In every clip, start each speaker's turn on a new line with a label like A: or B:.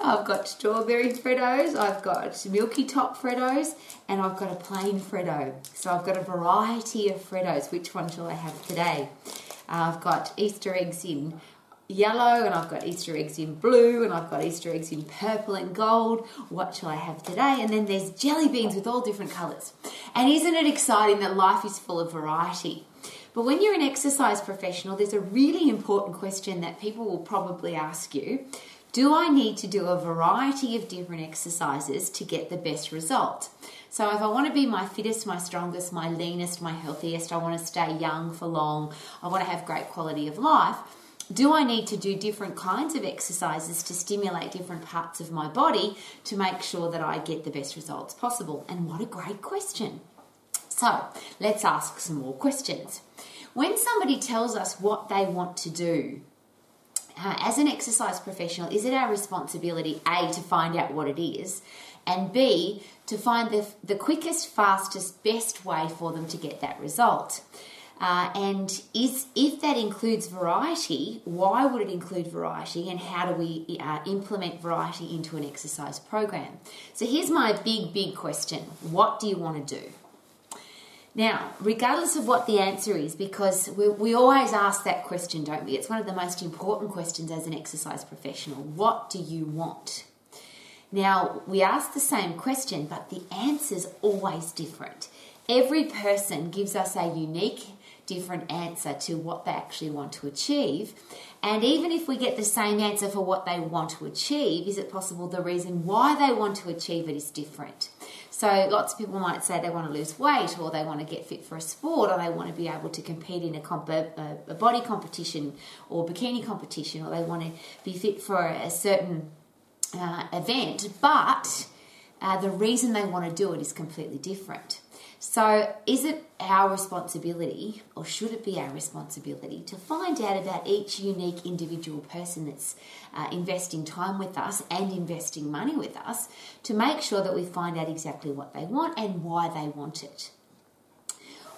A: I've got strawberry Freddos, I've got milky top Freddos, and I've got a plain Freddo. So I've got a variety of Freddos. Which one shall I have today? Uh, I've got Easter eggs in yellow, and I've got Easter eggs in blue, and I've got Easter eggs in purple and gold. What shall I have today? And then there's jelly beans with all different colours. And isn't it exciting that life is full of variety? But when you're an exercise professional, there's a really important question that people will probably ask you Do I need to do a variety of different exercises to get the best result? So, if I want to be my fittest, my strongest, my leanest, my healthiest, I want to stay young for long, I want to have great quality of life, do I need to do different kinds of exercises to stimulate different parts of my body to make sure that I get the best results possible? And what a great question! So, let's ask some more questions. When somebody tells us what they want to do, uh, as an exercise professional, is it our responsibility, A, to find out what it is, and B, to find the, the quickest, fastest, best way for them to get that result? Uh, and is if that includes variety, why would it include variety, and how do we uh, implement variety into an exercise program? So here's my big, big question: What do you want to do? Now, regardless of what the answer is, because we, we always ask that question, don't we? It's one of the most important questions as an exercise professional. What do you want? Now, we ask the same question, but the answer's always different. Every person gives us a unique, different answer to what they actually want to achieve. And even if we get the same answer for what they want to achieve, is it possible the reason why they want to achieve it is different? So lots of people might say they want to lose weight or they want to get fit for a sport or they want to be able to compete in a, comp- a, a body competition or bikini competition or they want to be fit for a certain uh, event, but uh, the reason they want to do it is completely different. So, is it our responsibility, or should it be our responsibility, to find out about each unique individual person that's uh, investing time with us and investing money with us to make sure that we find out exactly what they want and why they want it?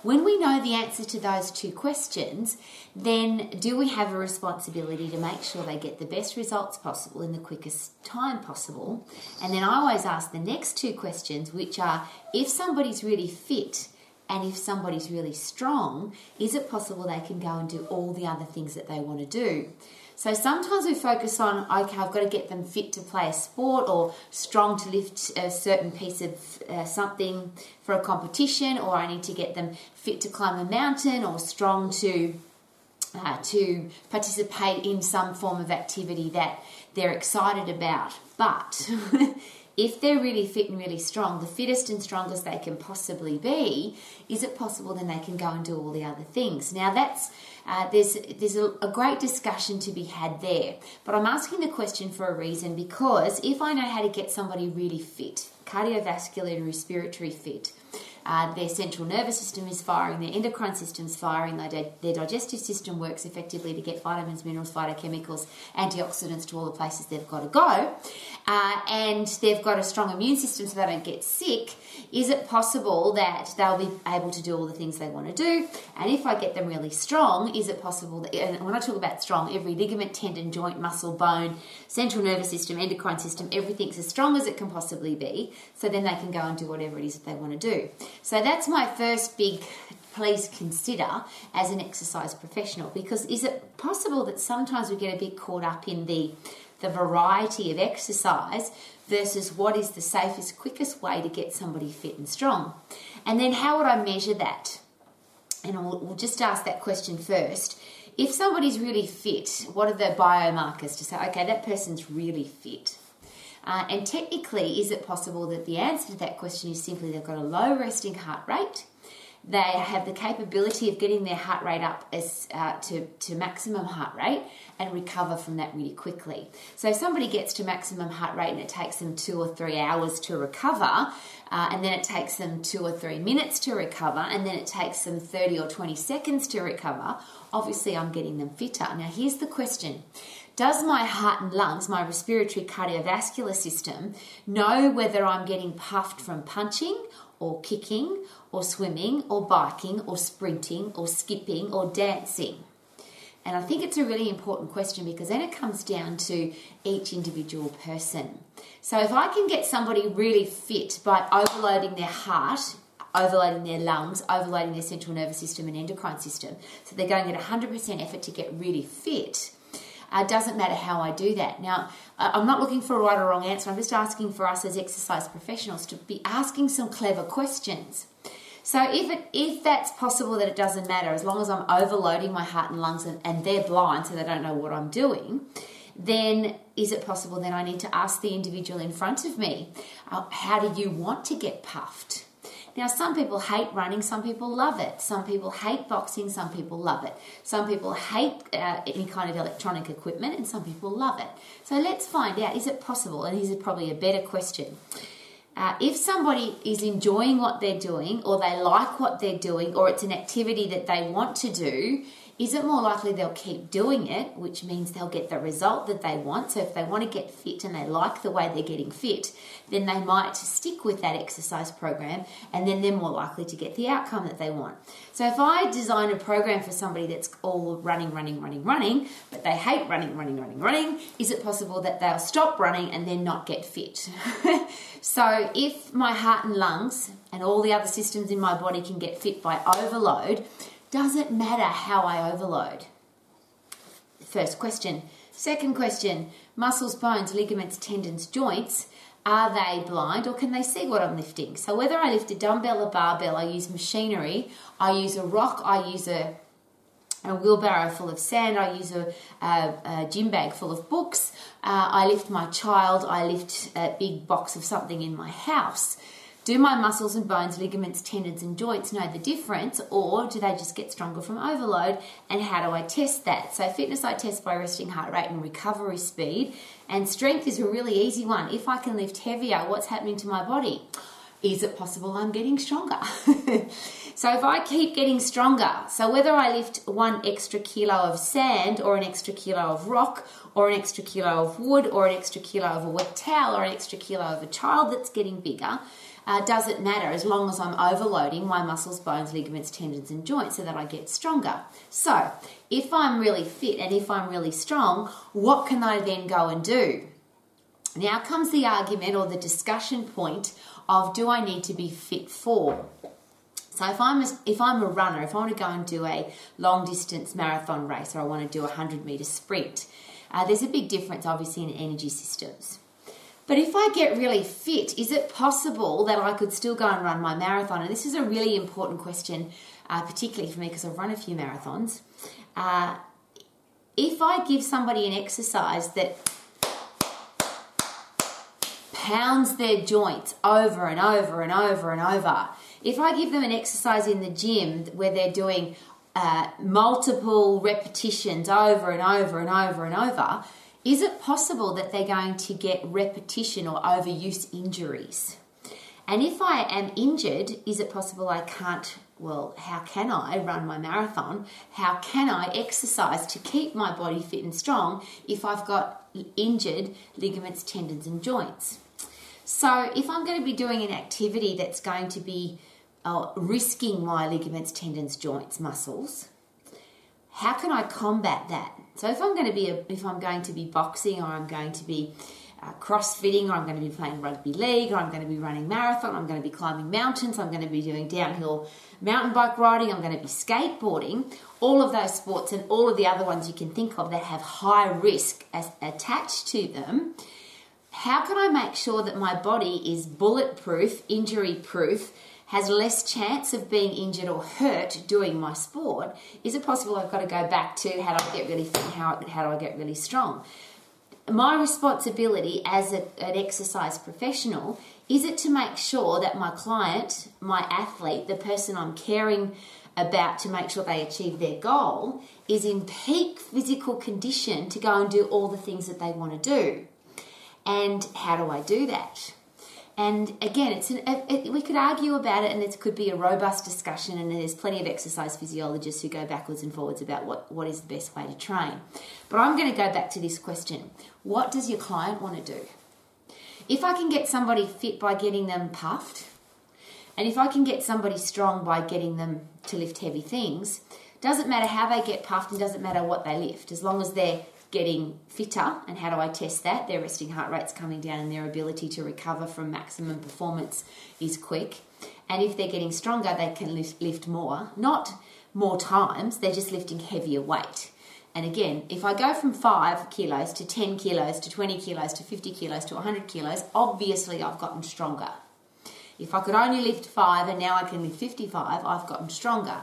A: When we know the answer to those two questions, then do we have a responsibility to make sure they get the best results possible in the quickest time possible? And then I always ask the next two questions, which are if somebody's really fit and if somebody's really strong, is it possible they can go and do all the other things that they want to do? So sometimes we focus on, okay, I've got to get them fit to play a sport or strong to lift a certain piece of uh, something for a competition, or I need to get them fit to climb a mountain or strong to. Uh, to participate in some form of activity that they're excited about. But if they're really fit and really strong, the fittest and strongest they can possibly be, is it possible then they can go and do all the other things? Now that's uh, there's there's a, a great discussion to be had there, but I'm asking the question for a reason because if I know how to get somebody really fit, cardiovascular and respiratory fit, uh, their central nervous system is firing, their endocrine system is firing, their, their digestive system works effectively to get vitamins, minerals, phytochemicals, antioxidants to all the places they've got to go, uh, and they've got a strong immune system so they don't get sick. Is it possible that they'll be able to do all the things they want to do? And if I get them really strong, is it possible that, and when I talk about strong, every ligament, tendon, joint, muscle, bone, central nervous system, endocrine system, everything's as strong as it can possibly be, so then they can go and do whatever it is that they want to do. So that's my first big please consider as an exercise professional because is it possible that sometimes we get a bit caught up in the the variety of exercise versus what is the safest quickest way to get somebody fit and strong? And then how would i measure that? And we'll, we'll just ask that question first. If somebody's really fit what are the biomarkers to say okay that person's really fit uh, and technically, is it possible that the answer to that question is simply they've got a low resting heart rate? They have the capability of getting their heart rate up as, uh, to, to maximum heart rate and recover from that really quickly. So, if somebody gets to maximum heart rate and it takes them two or three hours to recover, uh, and then it takes them two or three minutes to recover, and then it takes them 30 or 20 seconds to recover, obviously I'm getting them fitter. Now, here's the question does my heart and lungs, my respiratory cardiovascular system, know whether I'm getting puffed from punching or kicking or swimming or biking or sprinting or skipping or dancing? And I think it's a really important question because then it comes down to each individual person. So if I can get somebody really fit by overloading their heart, overloading their lungs, overloading their central nervous system and endocrine system, so they're going at 100% effort to get really fit, uh, doesn't matter how I do that. Now, I'm not looking for a right or wrong answer. I'm just asking for us as exercise professionals to be asking some clever questions. So if it if that's possible that it doesn't matter as long as I'm overloading my heart and lungs and, and they're blind so they don't know what I'm doing, then is it possible then I need to ask the individual in front of me, uh, how do you want to get puffed? Now, some people hate running, some people love it. Some people hate boxing, some people love it. Some people hate uh, any kind of electronic equipment, and some people love it. So let's find out is it possible? And here's probably a better question. Uh, if somebody is enjoying what they're doing, or they like what they're doing, or it's an activity that they want to do, is it more likely they'll keep doing it, which means they'll get the result that they want? So, if they want to get fit and they like the way they're getting fit, then they might stick with that exercise program and then they're more likely to get the outcome that they want. So, if I design a program for somebody that's all running, running, running, running, but they hate running, running, running, running, is it possible that they'll stop running and then not get fit? so, if my heart and lungs and all the other systems in my body can get fit by overload, doesn't matter how I overload. First question. Second question muscles, bones, ligaments, tendons, joints. Are they blind or can they see what I'm lifting? So, whether I lift a dumbbell or barbell, I use machinery, I use a rock, I use a, a wheelbarrow full of sand, I use a, a, a gym bag full of books, uh, I lift my child, I lift a big box of something in my house. Do my muscles and bones, ligaments, tendons, and joints know the difference, or do they just get stronger from overload? And how do I test that? So, fitness I test by resting heart rate and recovery speed, and strength is a really easy one. If I can lift heavier, what's happening to my body? Is it possible I'm getting stronger? so, if I keep getting stronger, so whether I lift one extra kilo of sand, or an extra kilo of rock, or an extra kilo of wood, or an extra kilo of a wet towel, or an extra kilo of a child that's getting bigger, uh, doesn't matter as long as I'm overloading my muscles, bones, ligaments, tendons, and joints so that I get stronger. So, if I'm really fit and if I'm really strong, what can I then go and do? Now comes the argument or the discussion point of do I need to be fit for? So if I'm a, if I'm a runner, if I want to go and do a long distance marathon race or I want to do a 100 meter sprint, uh, there's a big difference obviously in energy systems. But if I get really fit, is it possible that I could still go and run my marathon? And this is a really important question, uh, particularly for me because I've run a few marathons. Uh, if I give somebody an exercise that pounds their joints over and over and over and over, if I give them an exercise in the gym where they're doing uh, multiple repetitions over and over and over and over, is it possible that they're going to get repetition or overuse injuries? And if I am injured, is it possible I can't? Well, how can I run my marathon? How can I exercise to keep my body fit and strong if I've got injured ligaments, tendons, and joints? So, if I'm going to be doing an activity that's going to be uh, risking my ligaments, tendons, joints, muscles, how can I combat that? So if I'm going to be a, if I'm going to be boxing or I'm going to be uh, crossfitting or I'm going to be playing rugby league or I'm going to be running marathon, I'm going to be climbing mountains, I'm going to be doing downhill mountain bike riding, I'm going to be skateboarding, all of those sports and all of the other ones you can think of that have high risk as, attached to them. How can I make sure that my body is bulletproof, injury proof, has less chance of being injured or hurt doing my sport, is it possible I've got to go back to how do I get really fit how, how do I get really strong? My responsibility as a, an exercise professional is it to make sure that my client, my athlete, the person I'm caring about to make sure they achieve their goal, is in peak physical condition to go and do all the things that they want to do. And how do I do that? And again, it's an, it, we could argue about it, and it could be a robust discussion. And there's plenty of exercise physiologists who go backwards and forwards about what, what is the best way to train. But I'm going to go back to this question: What does your client want to do? If I can get somebody fit by getting them puffed, and if I can get somebody strong by getting them to lift heavy things, Doesn't matter how they get puffed and doesn't matter what they lift, as long as they're getting fitter. And how do I test that? Their resting heart rate's coming down and their ability to recover from maximum performance is quick. And if they're getting stronger, they can lift, more. Not more times, they're just lifting heavier weight. And again, if I go from 5 kilos to 10 kilos to 20 kilos to 50 kilos to 100 kilos, obviously I've gotten stronger. If I could only lift 5 and now I can lift 55, I've gotten stronger.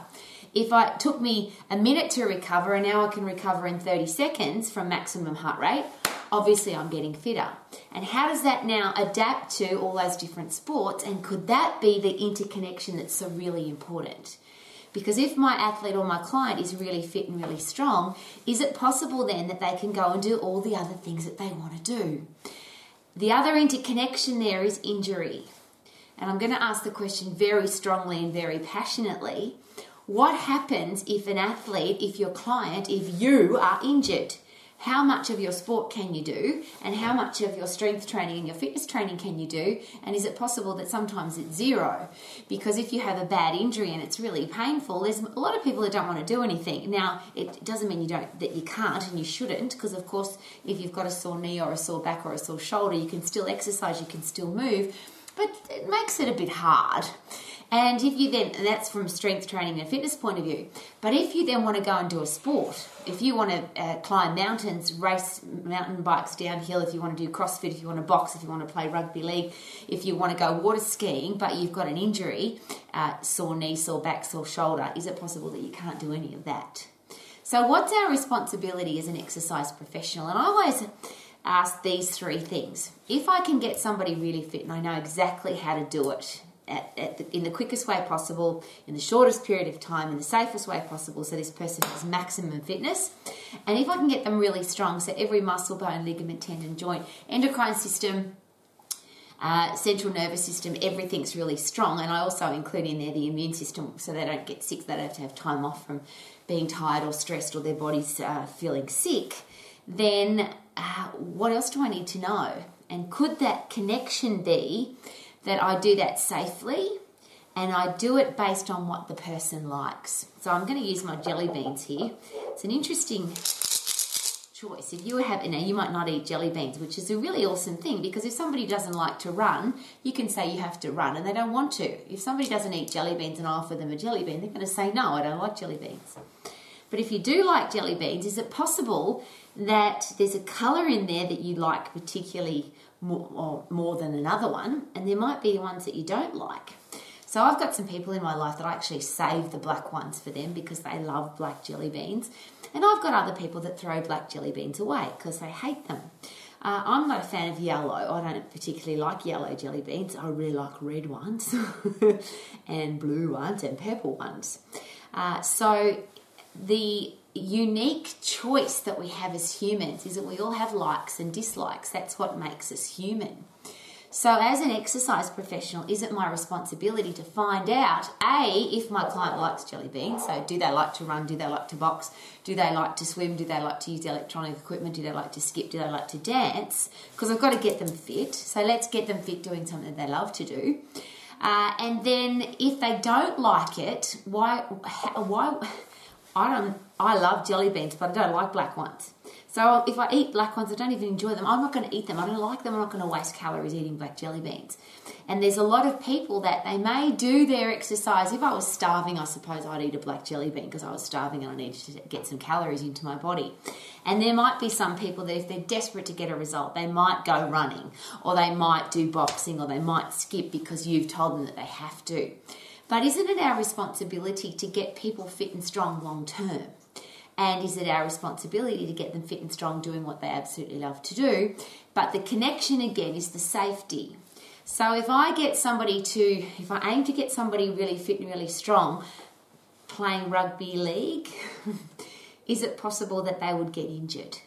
A: If it took me a minute to recover and now I can recover in 30 seconds from maximum heart rate, obviously I'm getting fitter. And how does that now adapt to all those different sports? And could that be the interconnection that's so really important? Because if my athlete or my client is really fit and really strong, is it possible then that they can go and do all the other things that they want to do? The other interconnection there is injury. And I'm going to ask the question very strongly and very passionately. What happens if an athlete, if your client, if you are injured? how much of your sport can you do? And how much of your strength training and your fitness training can you do? And is it possible that sometimes it's zero? Because if you have a bad injury and it's really painful there's a lot of people that don't want to do anything. Now it doesn't mean you don't that you can't and you shouldn't because of course if you've got a sore knee or a sore back or a sore shoulder you can still exercise you can still move but it makes it a bit hard and if you then, and that's from strength training and fitness point of view, but if you then want to go and do a sport, if you want to uh, climb mountains, race mountain bikes downhill, if you want to do CrossFit, if you want to box, if you want to play rugby league, if you want to go water skiing, but you've got an injury, uh, sore knee, sore back, sore shoulder, is it possible that you can't do any of that? So, what's our responsibility as an exercise professional? And I always ask these three things. If I can get somebody really fit and I know exactly how to do it, at, at the, in the quickest way possible, in the shortest period of time, in the safest way possible, so this person has maximum fitness. And if I can get them really strong, so every muscle, bone, ligament, tendon, joint, endocrine system, uh, central nervous system, everything's really strong. And I also include in there the immune system so they don't get sick, they don't have to have time off from being tired or stressed or their body's uh, feeling sick. Then uh, what else do I need to know? And could that connection be that I do that safely and I do it based on what the person likes. So I'm going to use my jelly beans here. It's an interesting choice. If you have, now you might not eat jelly beans, which is a really awesome thing because if somebody doesn't like to run, you can say you have to run and they don't want to. If somebody doesn't eat jelly beans and I offer them a jelly bean, they're going to say, no, I don't like jelly beans. But if you do like jelly beans, is it possible that there's a colour in there that you like particularly more, or more than another one, and there might be ones that you don't like. So I've got some people in my life that I actually save the black ones for them because they love black jelly beans, and I've got other people that throw black jelly beans away because they hate them. Uh, I'm not a fan of yellow. I don't particularly like yellow jelly beans. I really like red ones and blue ones and purple ones. Uh, so the unique choice that we have as humans is that we all have likes and dislikes. That's what makes us human. So, as an exercise professional, is it my responsibility to find out A, if my client likes jelly beans? So, do they like to run? Do they like to box? Do they like to swim? Do they like to use electronic equipment? Do they like to skip? Do they like to dance? Because I've got to get them fit. So, let's get them fit doing something they love to do. Uh, and then, if they don't like it, why? Why? I don't. I love jelly beans, but I don't like black ones. So if I eat black ones, I don't even enjoy them. I'm not going to eat them. I don't like them. I'm not going to waste calories eating black jelly beans. And there's a lot of people that they may do their exercise. If I was starving, I suppose I'd eat a black jelly bean because I was starving and I needed to get some calories into my body. And there might be some people that if they're desperate to get a result, they might go running or they might do boxing or they might skip because you've told them that they have to. But isn't it our responsibility to get people fit and strong long term? And is it our responsibility to get them fit and strong doing what they absolutely love to do? But the connection again is the safety. So if I get somebody to, if I aim to get somebody really fit and really strong playing rugby league, is it possible that they would get injured?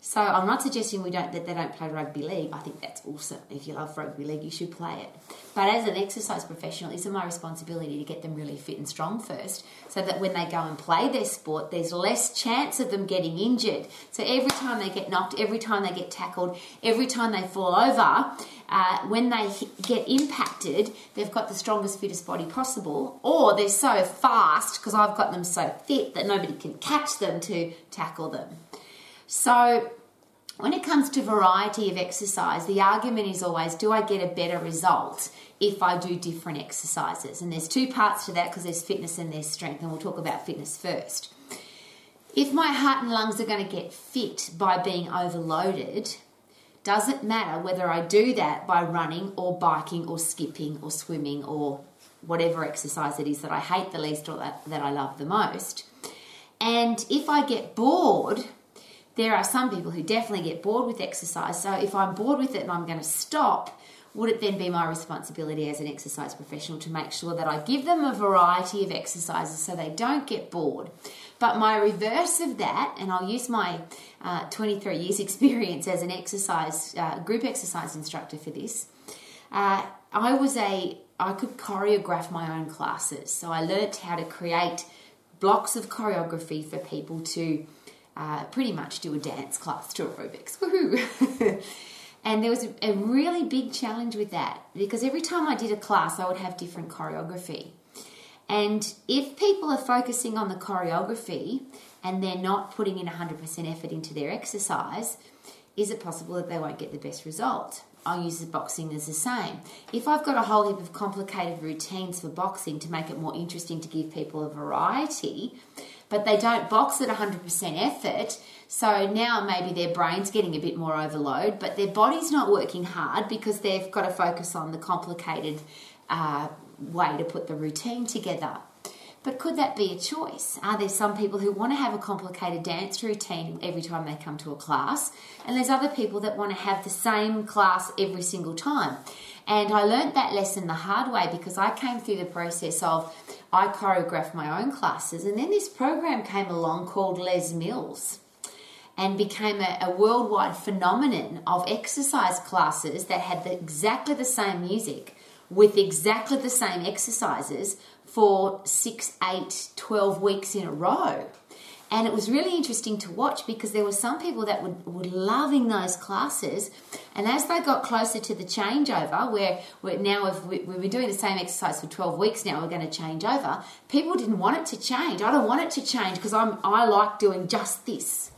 A: So I'm not suggesting we don't that they don't play rugby league. I think that's awesome. If you love rugby league, you should play it. But as an exercise professional, it's my responsibility to get them really fit and strong first, so that when they go and play their sport, there's less chance of them getting injured. So every time they get knocked, every time they get tackled, every time they fall over, uh, when they get impacted, they've got the strongest, fittest body possible, or they're so fast because I've got them so fit that nobody can catch them to tackle them. So, when it comes to variety of exercise, the argument is always do I get a better result if I do different exercises? And there's two parts to that because there's fitness and there's strength, and we'll talk about fitness first. If my heart and lungs are going to get fit by being overloaded, doesn't matter whether I do that by running or biking or skipping or swimming or whatever exercise it is that I hate the least or that, that I love the most. And if I get bored, there are some people who definitely get bored with exercise. So if I'm bored with it and I'm going to stop, would it then be my responsibility as an exercise professional to make sure that I give them a variety of exercises so they don't get bored? But my reverse of that, and I'll use my uh, 23 years experience as an exercise uh, group exercise instructor for this. Uh, I was a I could choreograph my own classes, so I learnt how to create blocks of choreography for people to uh, pretty much do a dance class to aerobics. Woohoo! and there was a, really big challenge with that because every time I did a class, I would have different choreography. And if people are focusing on the choreography and they're not putting in 100% effort into their exercise, is it possible that they won't get the best result? I'll use the boxing as the same. If I've got a whole heap of complicated routines for boxing to make it more interesting to give people a variety, but they don't box at 100% effort, so now maybe their brain's getting a bit more overload, but their body's not working hard because they've got to focus on the complicated uh, way to put the routine together. But could that be a choice? Are there some people who want to have a complicated dance routine every time they come to a class? And there's other people that want to have the same class every single time. And I learned that lesson the hard way because I came through the process of I choreographed my own classes, and then this program came along called Les Mills and became a, a worldwide phenomenon of exercise classes that had the, exactly the same music with exactly the same exercises for six, eight, 12 weeks in a row. And it was really interesting to watch because there were some people that were, were loving those classes. And as they got closer to the changeover, where we're now if we, we were doing the same exercise for 12 weeks now, we're going to change over, people didn't want it to change. I don't want it to change because I'm, I like doing just this.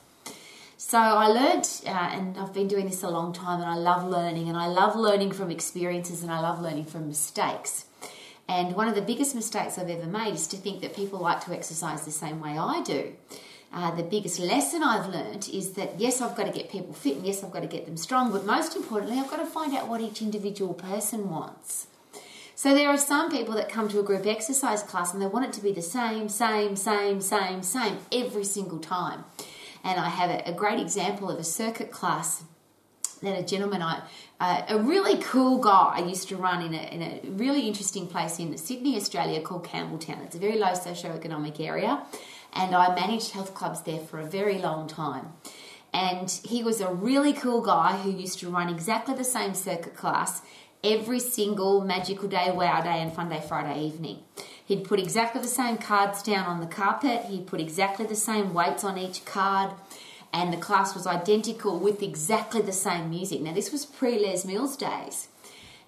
A: So I learned, uh, and I've been doing this a long time, and I love learning, and I love learning from experiences, and I love learning from mistakes. And one of the biggest mistakes I've ever made is to think that people like to exercise the same way I do. Uh, the biggest lesson I've learned is that yes, I've got to get people fit, and yes, I've got to get them strong, but most importantly, I've got to find out what each individual person wants. So there are some people that come to a group exercise class and they want it to be the same, same, same, same, same every single time. And I have a, a great example of a circuit class that a gentleman I, uh, a really cool guy I used to run in a, in a really interesting place in Sydney, Australia called Campbelltown. It's a very low socioeconomic area, and I managed health clubs there for a very long time. And he was a really cool guy who used to run exactly the same circuit class every single magical day, wow day, and fun day Friday evening. He'd put exactly the same cards down on the carpet, he'd put exactly the same weights on each card, and the class was identical with exactly the same music. Now, this was pre Les Mills days.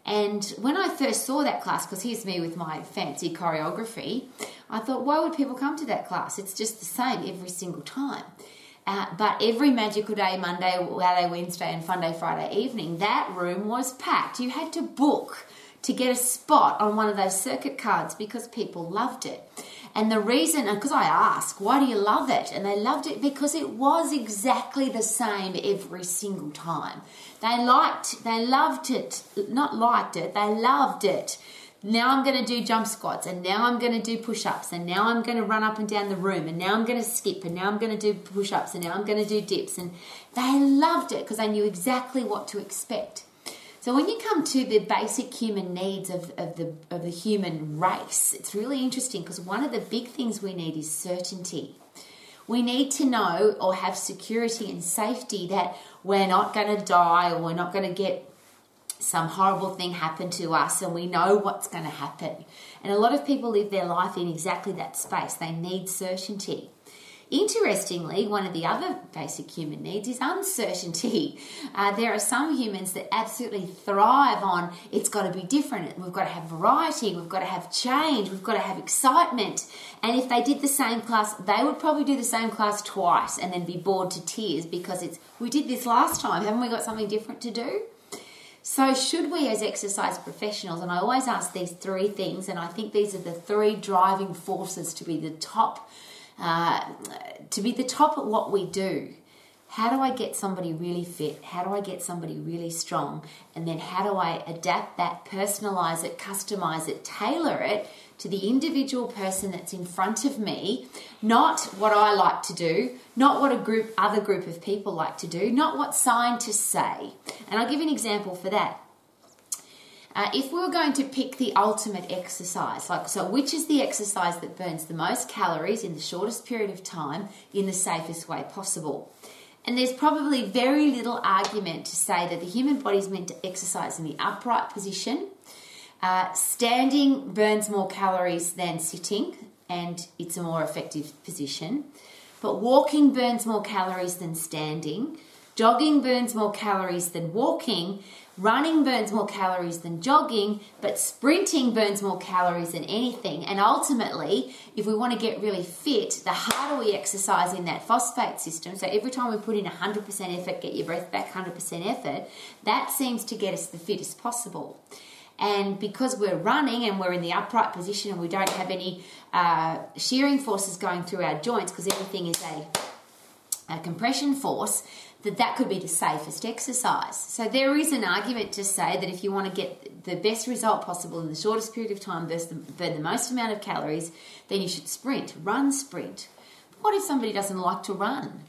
A: And when I first saw that class, because here's me with my fancy choreography, I thought, why would people come to that class? It's just the same every single time. Uh, but every magical day, Monday, Saturday, Wednesday, and Fun Day, Friday evening, that room was packed. You had to book to get a spot on one of those circuit cards because people loved it. And the reason, uh, because I ask, why do you love it? And they loved it because it was exactly the same every single time. They liked, they loved it, not liked it, they loved it now I'm going to do jump squats, and now I'm going to do push ups, and now I'm going to run up and down the room, and now I'm going to skip, and now I'm going to do push ups, and now I'm going to do dips. And they loved it because they knew exactly what to expect. So when you come to the basic human needs of, of, the, of the human race, it's really interesting because one of the big things we need is certainty. We need to know or have security and safety that we're not going to die or we're not going to get some horrible thing happen to us and we know what's going to happen. And a lot of people live their life in exactly that space. They need certainty. Interestingly, one of the other basic human needs is uncertainty. Uh, there are some humans that absolutely thrive on it's got to be different. We've got to have variety, we've got to have change, we've got to have excitement. And if they did the same class, they would probably do the same class twice and then be bored to tears because it's we did this last time, haven't we got something different to do? So, should we, as exercise professionals, and I always ask these three things, and I think these are the three driving forces to be the top uh, to be the top at what we do. How do I get somebody really fit? How do I get somebody really strong? And then how do I adapt that, personalize it, customize it, tailor it to the individual person that's in front of me, not what I like to do, not what a group other group of people like to do, not what scientists say. And I'll give an example for that. Uh, if we were going to pick the ultimate exercise, like so, which is the exercise that burns the most calories in the shortest period of time in the safest way possible? And there's probably very little argument to say that the human body is meant to exercise in the upright position. Uh, standing burns more calories than sitting, and it's a more effective position. But walking burns more calories than standing. Jogging burns more calories than walking, running burns more calories than jogging, but sprinting burns more calories than anything. And ultimately, if we want to get really fit, the harder we exercise in that phosphate system, so every time we put in 100% effort, get your breath back 100% effort, that seems to get us the fittest possible. And because we're running and we're in the upright position and we don't have any uh, shearing forces going through our joints because everything is a, a compression force, that that could be the safest exercise. So there is an argument to say that if you want to get the best result possible in the shortest period of time, burn the most amount of calories, then you should sprint, run sprint. What if somebody doesn't like to run?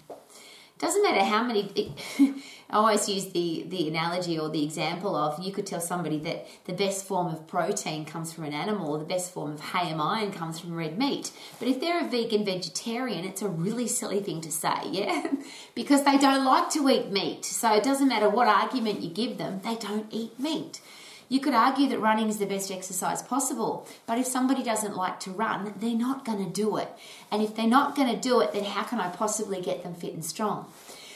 A: Doesn't matter how many. I always use the, the analogy or the example of you could tell somebody that the best form of protein comes from an animal or the best form of haem iron comes from red meat. But if they're a vegan vegetarian, it's a really silly thing to say, yeah? because they don't like to eat meat. So it doesn't matter what argument you give them, they don't eat meat. You could argue that running is the best exercise possible, but if somebody doesn't like to run, they're not going to do it. And if they're not going to do it, then how can I possibly get them fit and strong?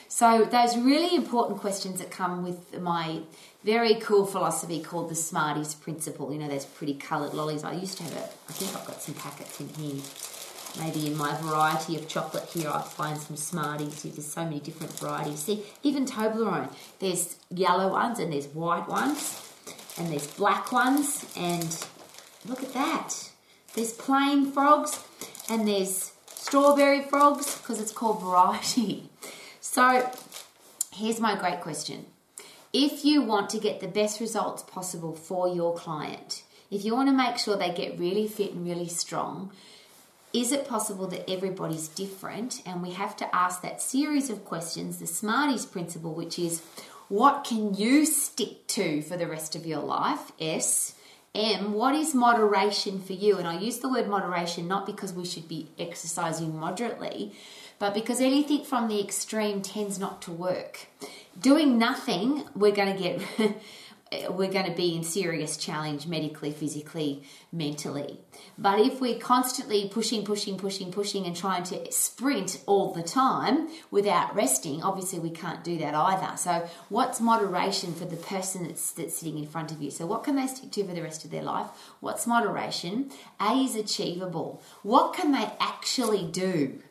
A: So, those really important questions that come with my very cool philosophy called the Smarties Principle. You know, those pretty coloured lollies. I used to have it, I think I've got some packets in here. Maybe in my variety of chocolate here, I find some Smarties. There's so many different varieties. See, even Toblerone, there's yellow ones and there's white ones and there's black ones. And look at that. There's plain frogs and there's strawberry frogs because it's called variety. So here's my great question. If you want to get the best results possible for your client, if you want to make sure they get really fit and really strong, is it possible that everybody's different? And we have to ask that series of questions, the Smarties principle, which is what can you stick to for the rest of your life? S. M, what is moderation for you? And I use the word moderation not because we should be exercising moderately, but because anything from the extreme tends not to work. Doing nothing, we're going to get. we're going to be in serious challenge medically, physically, mentally. But if we're constantly pushing, pushing, pushing, pushing, and trying to sprint all the time without resting, obviously we can't do that either. So, what's moderation for the person that's, that's sitting in front of you? So, what can they stick to for the rest of their life? What's moderation? A is achievable. What can they actually do?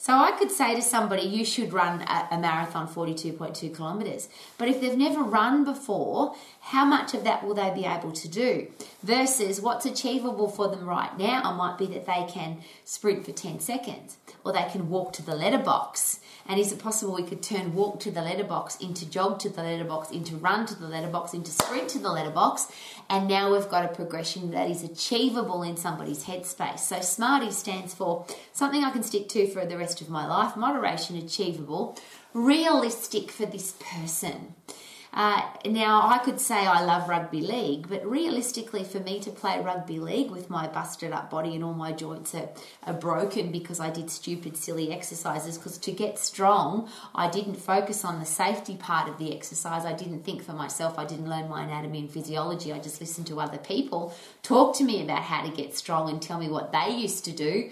A: So I could say to somebody, you should run a, marathon 42.2 kilometres. But if they've never run before, how much of that will they be able to do? Versus what's achievable for them right now might be that they can sprint for 10 seconds or they can walk to the letterbox. And is it possible we could turn walk to the letterbox into jog to the letterbox, into run to the letterbox, into sprint to the letterbox? And now we've got a progression that is achievable in somebody's headspace. So SMARTY stands for something I can stick to for the rest of my life, moderation, achievable, realistic for this person. Uh, now, I could say I love rugby league, but realistically, for me to play rugby league with my busted up body and all my joints are, are broken because I did stupid, silly exercises, because to get strong, I didn't focus on the safety part of the exercise. I didn't think for myself, I didn't learn my anatomy and physiology. I just listened to other people talk to me about how to get strong and tell me what they used to do.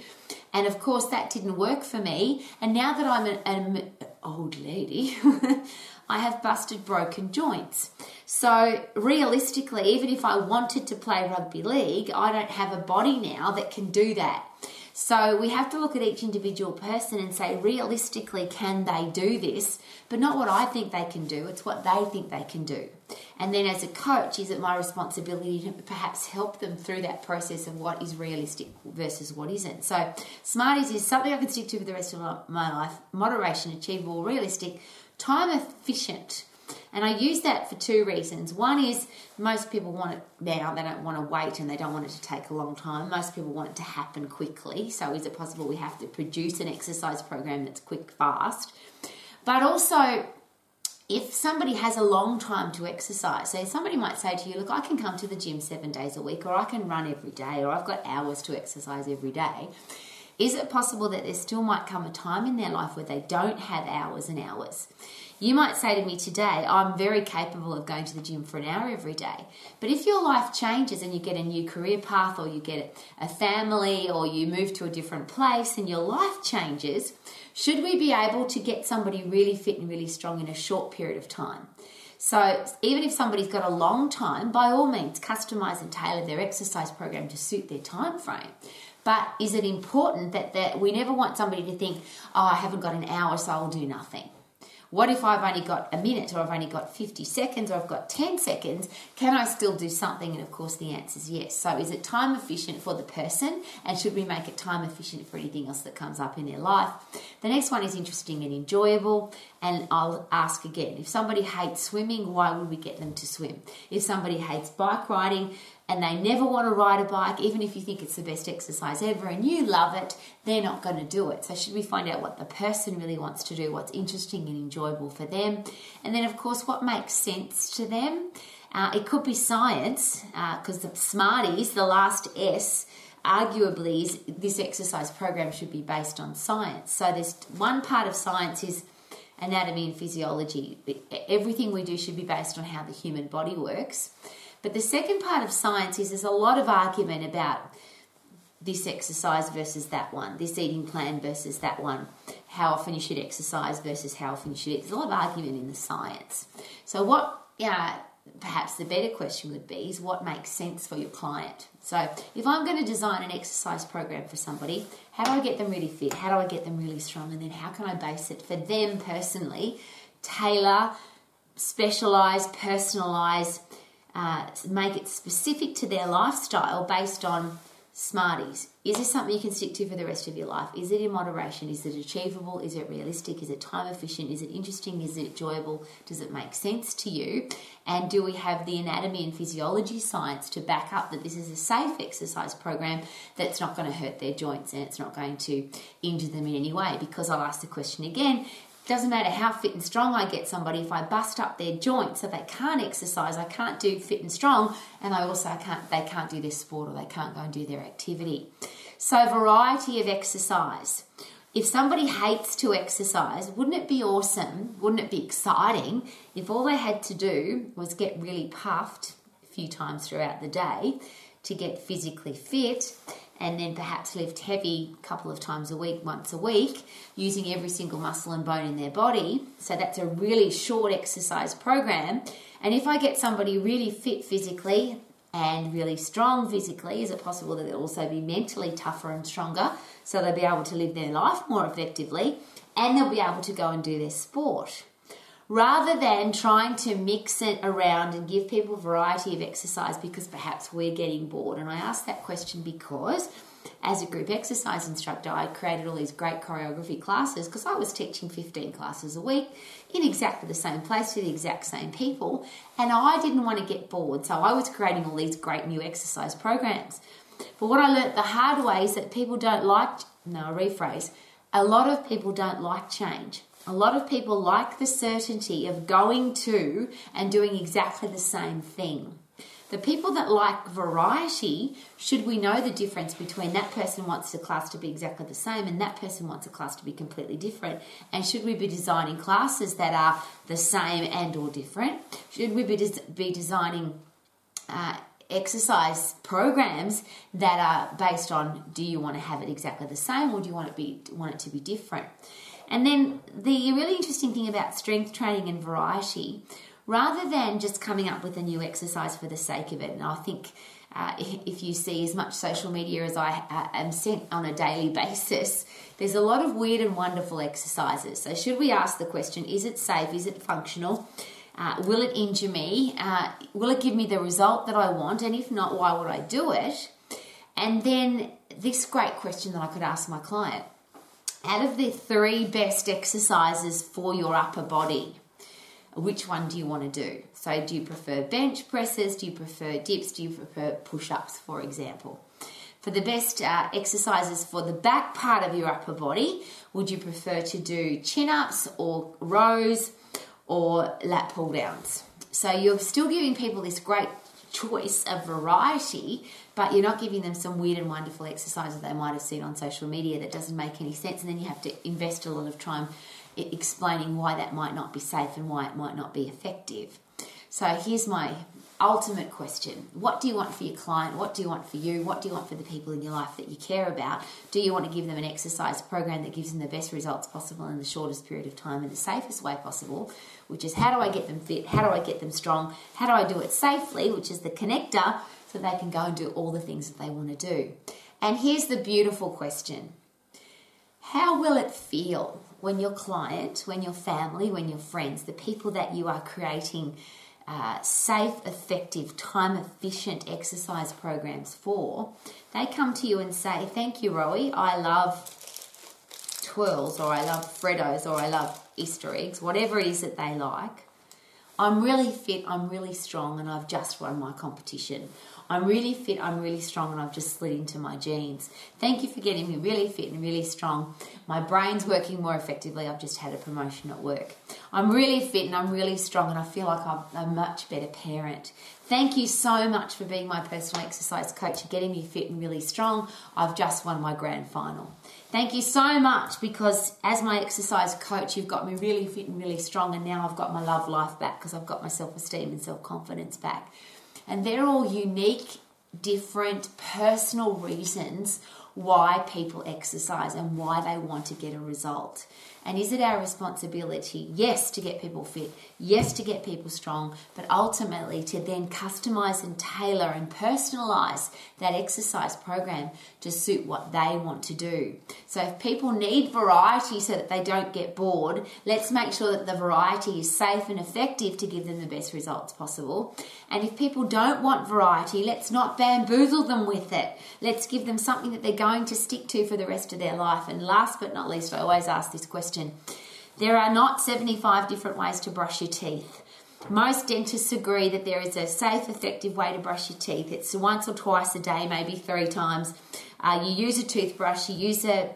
A: And of course, that didn't work for me. And now that I'm an, an old lady, I have busted broken joints. So, realistically, even if I wanted to play rugby league, I don't have a body now that can do that. So, we have to look at each individual person and say, realistically, can they do this? But not what I think they can do, it's what they think they can do. And then, as a coach, is it my responsibility to perhaps help them through that process of what is realistic versus what isn't? So, Smarties is something I can stick to for the rest of my life moderation, achievable, realistic time efficient. And I use that for two reasons. One is most people want it now, they don't want to wait and they don't want it to take a long time. Most people want it to happen quickly. So, is it possible we have to produce an exercise program that's quick, fast? But also, if somebody has a long time to exercise, so somebody might say to you, Look, I can come to the gym seven days a week, or I can run every day, or I've got hours to exercise every day. Is it possible that there still might come a time in their life where they don't have hours and hours? You might say to me today, I'm very capable of going to the gym for an hour every day. But if your life changes and you get a new career path, or you get a family, or you move to a different place and your life changes, should we be able to get somebody really fit and really strong in a short period of time? So, even if somebody's got a long time, by all means, customize and tailor their exercise program to suit their time frame. But is it important that, that we never want somebody to think, oh, I haven't got an hour, so I'll do nothing? What if I've only got a minute or I've only got 50 seconds or I've got 10 seconds? Can I still do something? And of course, the answer is yes. So, is it time efficient for the person? And should we make it time efficient for anything else that comes up in their life? The next one is interesting and enjoyable. And I'll ask again if somebody hates swimming, why would we get them to swim? If somebody hates bike riding, and they never want to ride a bike, even if you think it's the best exercise ever and you love it, they're not going to do it. So, should we find out what the person really wants to do, what's interesting and enjoyable for them? And then, of course, what makes sense to them? Uh, it could be science, because uh, the Smarties, the last S, arguably is this exercise program should be based on science. So, there's one part of science is anatomy and physiology. Everything we do should be based on how the human body works. But the second part of science is there's a lot of argument about this exercise versus that one, this eating plan versus that one, how often you should exercise versus how often you should eat. There's a lot of argument in the science. So, what, yeah, perhaps the better question would be is what makes sense for your client. So, if I'm going to design an exercise program for somebody, how do I get them really fit? How do I get them really strong? And then how can I base it for them personally, tailor, specialize, personalize uh, make it specific to their lifestyle based on Smarties. Is this something you can stick to for the rest of your life? Is it in moderation? Is it achievable? Is it realistic? Is it time efficient? Is it interesting? Is it enjoyable? Does it make sense to you? And do we have the anatomy and physiology science to back up that this is a safe exercise program that's not going to hurt their joints and it's not going to injure them in any way? Because I'll ask the question again doesn't matter how fit and strong I get somebody, if I bust up their joints so they can't exercise, I can't do fit and strong, and I also can't they can't do their sport or they can't go and do their activity. So variety of exercise. If somebody hates to exercise, wouldn't it be awesome? Wouldn't it be exciting if all they had to do was get really puffed a few times throughout the day to get physically fit and then perhaps lift heavy a couple of times a week, once a week, using every single muscle and bone in their body. So that's a really short exercise program. And if I get somebody really fit physically and really strong physically, is it possible that they'll also be mentally tougher and stronger so they'll be able to live their life more effectively and they'll be able to go and do their sport? Rather than trying to mix it around and give people variety of exercise because perhaps we're getting bored. And I ask that question because as a group exercise instructor, I created all these great choreography classes because I was teaching 15 classes a week in exactly the same place to the exact same people, and I didn't want to get bored, so I was creating all these great new exercise programs. But what I learnt the hard way is that people don't like, no, I rephrase, a lot of people don't like change. A lot of people like the certainty of going to and doing exactly the same thing. The people that like variety, should we know the difference between that person wants the class to be exactly the same and that person wants a class to be completely different? And should we be designing classes that are the same and or different? Should we be, des- be designing uh, exercise programs that are based on do you want to have it exactly the same or do you want it be want it to be different? And then the really interesting thing about strength training and variety, rather than just coming up with a new exercise for the sake of it, and I think uh, if you see as much social media as I uh, am sent on a daily basis, there's a lot of weird and wonderful exercises. So, should we ask the question is it safe? Is it functional? Uh, will it injure me? Uh, will it give me the result that I want? And if not, why would I do it? And then this great question that I could ask my client out of the three best exercises for your upper body, which one do you want to do? So, do you prefer bench presses? Do you prefer dips? Do you prefer push ups, for example? For the best uh, exercises for the back part of your upper body, would you prefer to do chin ups or rows or lat pull downs? So, you're still giving people this great choice of variety, but you're not giving them some weird and wonderful exercises they might have seen on social media that doesn't make any sense. And then you have to invest a lot of time explaining why that might not be safe and why it might not be effective. So here's my ultimate question What do you want for your client? What do you want for you? What do you want for the people in your life that you care about? Do you want to give them an exercise program that gives them the best results possible in the shortest period of time in the safest way possible? Which is how do I get them fit? How do I get them strong? How do I do it safely? Which is the connector so they can go and do all the things that they want to do. And here's the beautiful question How will it feel when your client, when your family, when your friends, the people that you are creating uh, safe, effective, time efficient exercise programs for, they come to you and say, Thank you, Rowie. I love twirls, or I love Freddos, or I love Easter eggs, whatever it is that they like. I'm really fit, I'm really strong, and I've just won my competition. I'm really fit, I'm really strong, and I've just slid into my jeans. Thank you for getting me really fit and really strong. My brain's working more effectively. I've just had a promotion at work. I'm really fit and I'm really strong, and I feel like I'm a much better parent. Thank you so much for being my personal exercise coach and getting me fit and really strong. I've just won my grand final. Thank you so much because as my exercise coach, you've got me really fit and really strong, and now I've got my love life back because I've got my self esteem and self confidence back. And they're all unique, different, personal reasons why people exercise and why they want to get a result. And is it our responsibility, yes, to get people fit, yes, to get people strong, but ultimately to then customize and tailor and personalize that exercise program to suit what they want to do? So if people need variety so that they don't get bored, let's make sure that the variety is safe and effective to give them the best results possible. And if people don't want variety, let's not bamboozle them with it. Let's give them something that they're going to stick to for the rest of their life. And last but not least, I always ask this question there are not 75 different ways to brush your teeth. Most dentists agree that there is a safe, effective way to brush your teeth. It's once or twice a day, maybe three times. Uh, you use a toothbrush, you use a,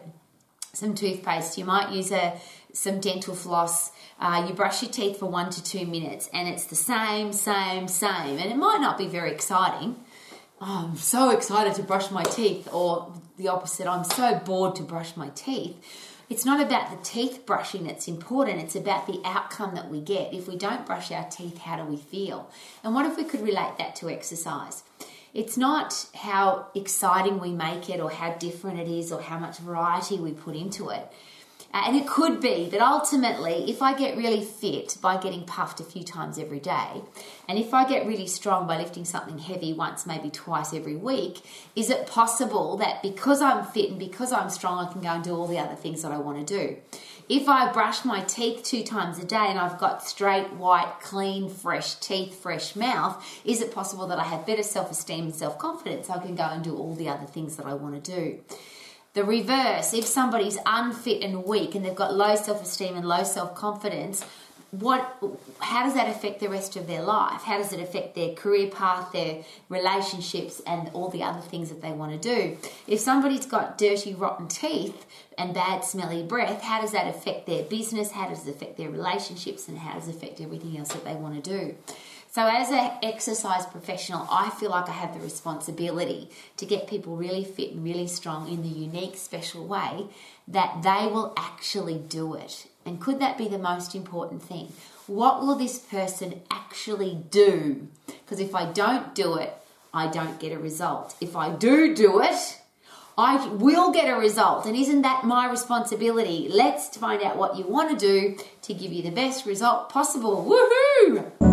A: some toothpaste, you might use a, some dental floss. Uh, you brush your teeth for one to two minutes, and it's the same, same, same. And it might not be very exciting. Oh, I'm so excited to brush my teeth, or the opposite, I'm so bored to brush my teeth it's not about the teeth brushing that's important, it's about the outcome that we get. If we don't brush our teeth, how do we feel? And what if we could relate that to exercise? It's not how exciting we make it or how different it is or how much variety we put into it. And it could be that ultimately, if I get really fit by getting puffed a few times every day, and if I get really strong by lifting something heavy once, maybe twice every week, is it possible that because I'm fit and because I'm strong, I can go and do all the other things that I want to do? If I brush my teeth two times a day and I've got straight, white, clean, fresh teeth, fresh mouth, is it possible that I have better self esteem and self confidence? I can go and do all the other things that I want to do. The reverse, if somebody's unfit and weak and they've got low self esteem and low self confidence, what how does that affect the rest of their life? How does it affect their career path their relationships and all the other things that they want to do? If somebody's got dirty rotten teeth and bad smelly breath how does that affect their business? How does it affect their relationships? And how does it affect everything else that they want to do so, as an exercise professional, I feel like I have the responsibility to get people really fit and really strong in the unique, special way that they will actually do it. And could that be the most important thing? What will this person actually do? Because if I don't do it, I don't get a result. If I do do it, I will get a result. And isn't that my responsibility? Let's find out what you want to do to give you the best result possible. Woohoo!